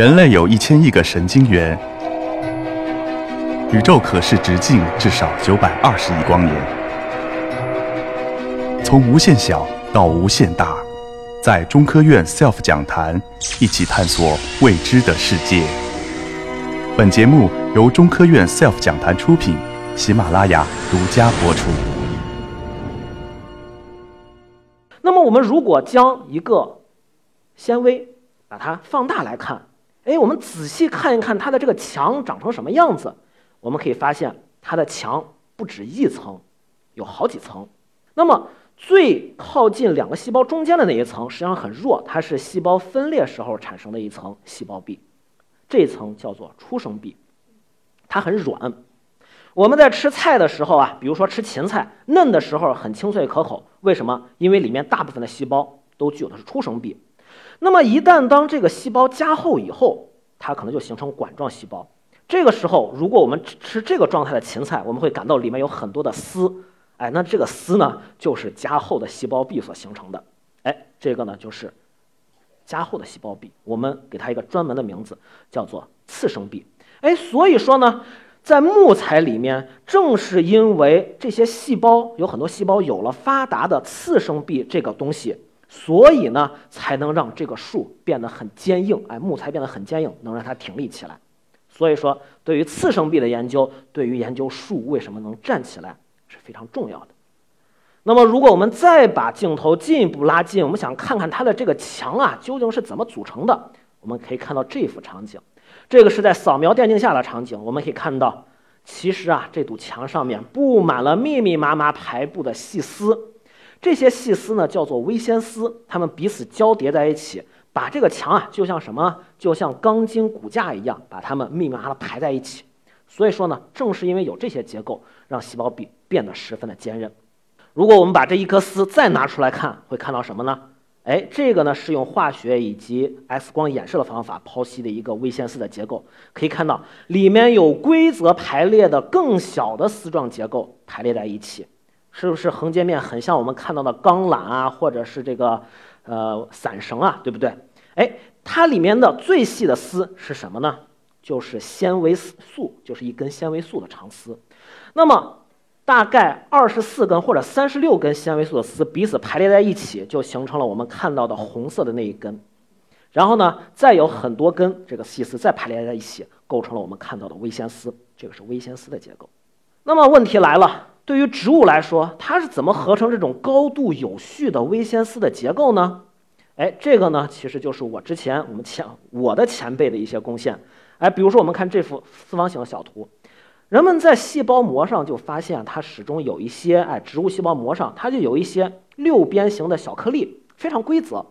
人类有一千亿个神经元，宇宙可视直径至少九百二十亿光年。从无限小到无限大，在中科院 SELF 讲坛一起探索未知的世界。本节目由中科院 SELF 讲坛出品，喜马拉雅独家播出。那么，我们如果将一个纤维把它放大来看，哎，我们仔细看一看它的这个墙长成什么样子，我们可以发现它的墙不止一层，有好几层。那么最靠近两个细胞中间的那一层实际上很弱，它是细胞分裂时候产生的一层细胞壁，这一层叫做出生壁，它很软。我们在吃菜的时候啊，比如说吃芹菜，嫩的时候很清脆可口，为什么？因为里面大部分的细胞都具有的是出生壁。那么一旦当这个细胞加厚以后，它可能就形成管状细胞。这个时候，如果我们吃这个状态的芹菜，我们会感到里面有很多的丝，哎，那这个丝呢，就是加厚的细胞壁所形成的。哎，这个呢就是加厚的细胞壁，我们给它一个专门的名字，叫做次生壁。哎，所以说呢。在木材里面，正是因为这些细胞有很多细胞有了发达的次生壁这个东西，所以呢，才能让这个树变得很坚硬。哎，木材变得很坚硬，能让它挺立起来。所以说，对于次生壁的研究，对于研究树为什么能站起来是非常重要的。那么，如果我们再把镜头进一步拉近，我们想看看它的这个墙啊究竟是怎么组成的，我们可以看到这幅场景。这个是在扫描电镜下的场景，我们可以看到，其实啊，这堵墙上面布满了密密麻麻排布的细丝，这些细丝呢叫做微纤丝，它们彼此交叠在一起，把这个墙啊就像什么，就像钢筋骨架一样，把它们密密麻麻的排在一起。所以说呢，正是因为有这些结构，让细胞壁变得十分的坚韧。如果我们把这一颗丝再拿出来看，会看到什么呢？哎，这个呢是用化学以及 X 光衍射的方法剖析的一个微纤丝的结构，可以看到里面有规则排列的更小的丝状结构排列在一起，是不是横截面很像我们看到的钢缆啊，或者是这个呃伞绳啊，对不对？哎，它里面的最细的丝是什么呢？就是纤维素，就是一根纤维素的长丝。那么大概二十四根或者三十六根纤维素的丝彼此排列在一起，就形成了我们看到的红色的那一根。然后呢，再有很多根这个细丝再排列在一起，构成了我们看到的微纤丝。这个是微纤丝的结构。那么问题来了，对于植物来说，它是怎么合成这种高度有序的微纤丝的结构呢？哎，这个呢，其实就是我之前我们前我的前辈的一些贡献。哎，比如说我们看这幅四方形的小图。人们在细胞膜上就发现，它始终有一些哎，植物细胞膜上它就有一些六边形的小颗粒，非常规则。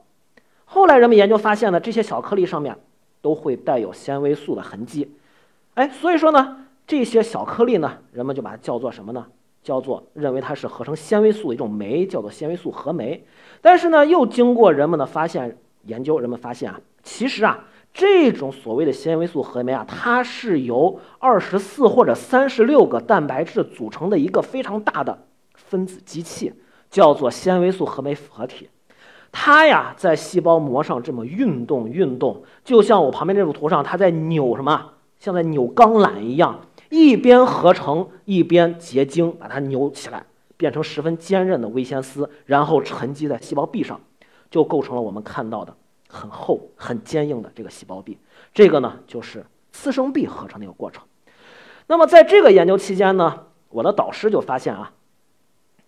后来人们研究发现呢，这些小颗粒上面都会带有纤维素的痕迹，哎，所以说呢，这些小颗粒呢，人们就把它叫做什么呢？叫做认为它是合成纤维素的一种酶，叫做纤维素合酶。但是呢，又经过人们的发现研究，人们发现啊，其实啊。这种所谓的纤维素合酶啊，它是由二十四或者三十六个蛋白质组成的一个非常大的分子机器，叫做纤维素合酶复合体。它呀，在细胞膜上这么运动运动，就像我旁边这幅图上，它在扭什么？像在扭钢缆一样，一边合成一边结晶，把它扭起来，变成十分坚韧的微纤丝，然后沉积在细胞壁上，就构成了我们看到的。很厚、很坚硬的这个细胞壁，这个呢就是次生壁合成的一个过程。那么在这个研究期间呢，我的导师就发现啊，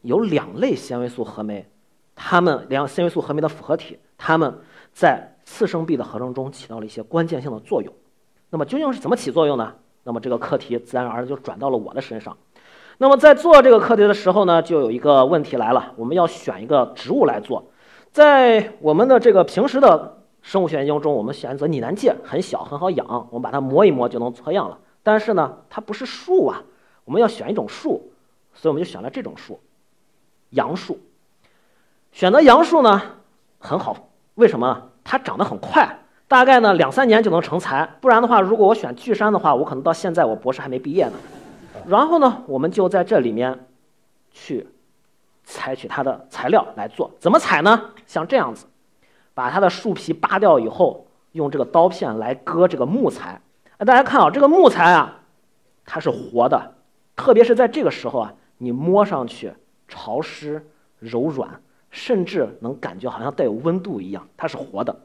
有两类纤维素合酶，它们两纤维素合酶的复合体，它们在次生壁的合成中起到了一些关键性的作用。那么究竟是怎么起作用呢？那么这个课题自然而然就转到了我的身上。那么在做这个课题的时候呢，就有一个问题来了，我们要选一个植物来做。在我们的这个平时的生物学研究中，我们选择拟南芥，很小，很好养，我们把它磨一磨就能测样了。但是呢，它不是树啊，我们要选一种树，所以我们就选了这种树，杨树。选择杨树呢很好，为什么？它长得很快，大概呢两三年就能成材。不然的话，如果我选巨杉的话，我可能到现在我博士还没毕业呢。然后呢，我们就在这里面去。采取它的材料来做，怎么采呢？像这样子，把它的树皮扒掉以后，用这个刀片来割这个木材。大家看啊，这个木材啊，它是活的，特别是在这个时候啊，你摸上去潮湿、柔软，甚至能感觉好像带有温度一样，它是活的。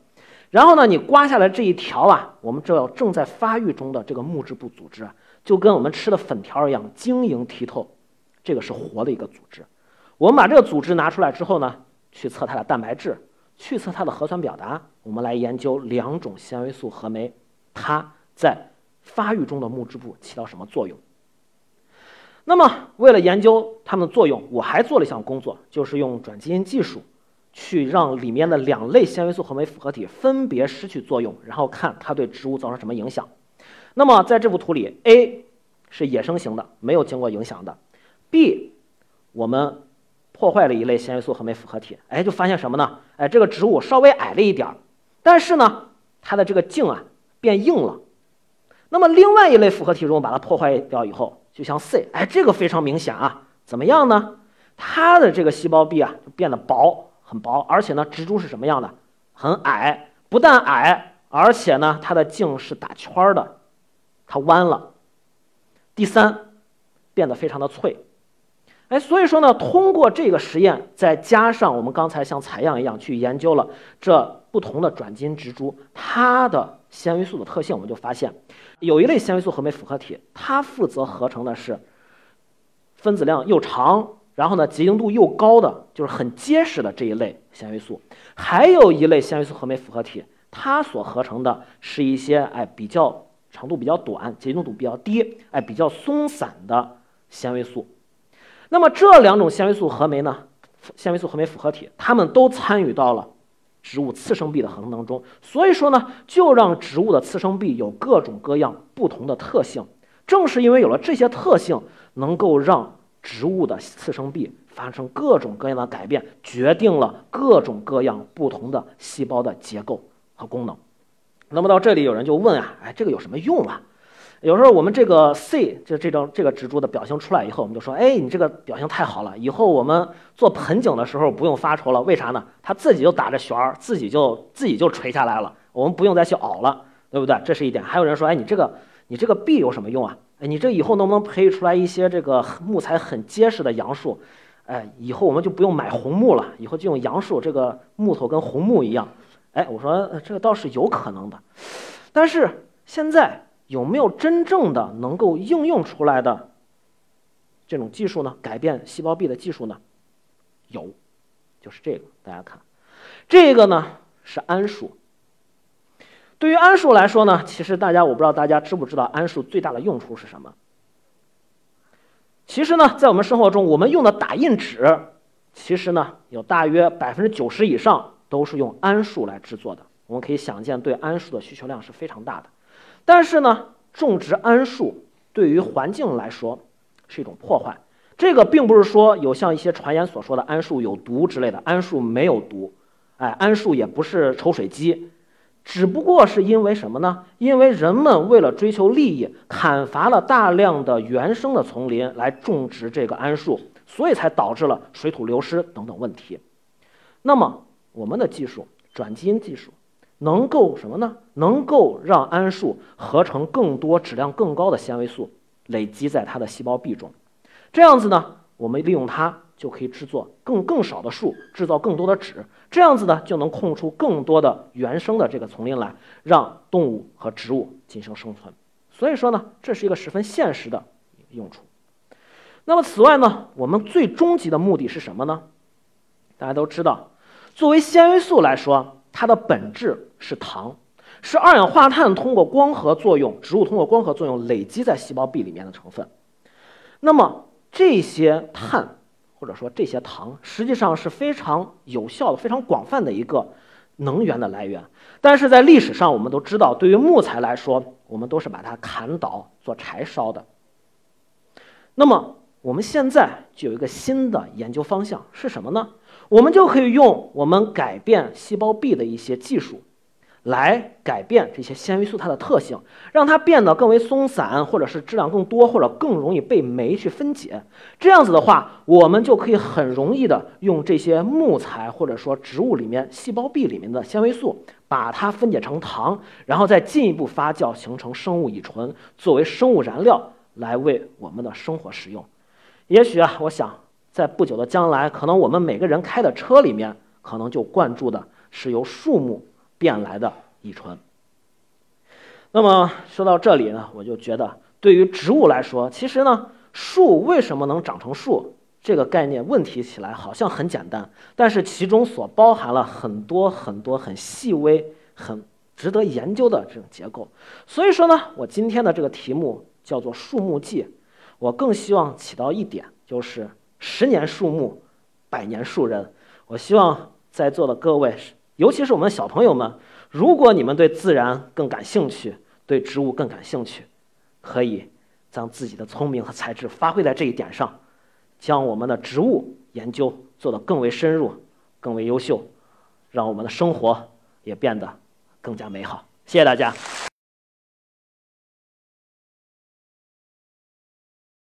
然后呢，你刮下来这一条啊，我们这正在发育中的这个木质部组织啊，就跟我们吃的粉条一样晶莹剔透，这个是活的一个组织。我们把这个组织拿出来之后呢，去测它的蛋白质，去测它的核酸表达，我们来研究两种纤维素合酶，它在发育中的木质部起到什么作用。那么，为了研究它们的作用，我还做了一项工作，就是用转基因技术。去让里面的两类纤维素合酶复合体分别失去作用，然后看它对植物造成什么影响。那么在这幅图里，A 是野生型的，没有经过影响的；B 我们破坏了一类纤维素合酶复合体，哎，就发现什么呢？哎，这个植物稍微矮了一点儿，但是呢，它的这个茎啊变硬了。那么另外一类复合体如果把它破坏掉以后，就像 C，哎，这个非常明显啊，怎么样呢？它的这个细胞壁啊就变得薄。很薄，而且呢，植株是什么样的？很矮，不但矮，而且呢，它的茎是打圈儿的，它弯了。第三，变得非常的脆。哎，所以说呢，通过这个实验，再加上我们刚才像采样一样去研究了这不同的转基因植株，它的纤维素的特性，我们就发现，有一类纤维素合酶复合体，它负责合成的是分子量又长。然后呢，结晶度又高的，就是很结实的这一类纤维素，还有一类纤维素合酶复合体，它所合成的是一些哎比较长度比较短、结晶度比较低、哎比较松散的纤维素。那么这两种纤维素合酶呢，纤维素合酶复合体，它们都参与到了植物次生壁的合成当中。所以说呢，就让植物的次生壁有各种各样不同的特性。正是因为有了这些特性，能够让植物的次生壁发生各种各样的改变，决定了各种各样不同的细胞的结构和功能。那么到这里，有人就问啊，哎，这个有什么用啊？有时候我们这个 C 就这张这个植株的表型出来以后，我们就说，哎，你这个表型太好了，以后我们做盆景的时候不用发愁了。为啥呢？它自己就打着旋儿，自己就自己就垂下来了，我们不用再去熬了，对不对？这是一点。还有人说，哎，你这个你这个壁有什么用啊？哎，你这以后能不能培育出来一些这个木材很结实的杨树？哎，以后我们就不用买红木了，以后就用杨树，这个木头跟红木一样。哎，我说这个倒是有可能的，但是现在有没有真正的能够应用出来的这种技术呢？改变细胞壁的技术呢？有，就是这个，大家看，这个呢是桉树。对于桉树来说呢，其实大家我不知道大家知不知道桉树最大的用处是什么？其实呢，在我们生活中，我们用的打印纸，其实呢有大约百分之九十以上都是用桉树来制作的。我们可以想见，对桉树的需求量是非常大的。但是呢，种植桉树对于环境来说是一种破坏。这个并不是说有像一些传言所说的桉树有毒之类的，桉树没有毒，哎，桉树也不是抽水机。只不过是因为什么呢？因为人们为了追求利益，砍伐了大量的原生的丛林来种植这个桉树，所以才导致了水土流失等等问题。那么，我们的技术转基因技术能够什么呢？能够让桉树合成更多质量更高的纤维素，累积在它的细胞壁中。这样子呢，我们利用它。就可以制作更更少的树，制造更多的纸，这样子呢就能空出更多的原生的这个丛林来，让动物和植物进行生存。所以说呢，这是一个十分现实的用处。那么此外呢，我们最终极的目的是什么呢？大家都知道，作为纤维素来说，它的本质是糖，是二氧化碳通过光合作用，植物通过光合作用累积在细胞壁里面的成分。那么这些碳。或者说这些糖实际上是非常有效的、非常广泛的一个能源的来源。但是在历史上，我们都知道，对于木材来说，我们都是把它砍倒做柴烧的。那么我们现在就有一个新的研究方向是什么呢？我们就可以用我们改变细胞壁的一些技术。来改变这些纤维素它的特性，让它变得更为松散，或者是质量更多，或者更容易被酶去分解。这样子的话，我们就可以很容易的用这些木材或者说植物里面细胞壁里面的纤维素，把它分解成糖，然后再进一步发酵形成生物乙醇，作为生物燃料来为我们的生活使用。也许啊，我想在不久的将来，可能我们每个人开的车里面，可能就灌注的是由树木变来的乙醇。那么说到这里呢，我就觉得对于植物来说，其实呢，树为什么能长成树？这个概念问题起来好像很简单，但是其中所包含了很多很多很细微、很值得研究的这种结构。所以说呢，我今天的这个题目叫做《树木记》，我更希望起到一点，就是十年树木，百年树人。我希望在座的各位，尤其是我们的小朋友们，如果你们对自然更感兴趣，对植物更感兴趣，可以将自己的聪明和才智发挥在这一点上。将我们的植物研究做得更为深入、更为优秀，让我们的生活也变得更加美好。谢谢大家。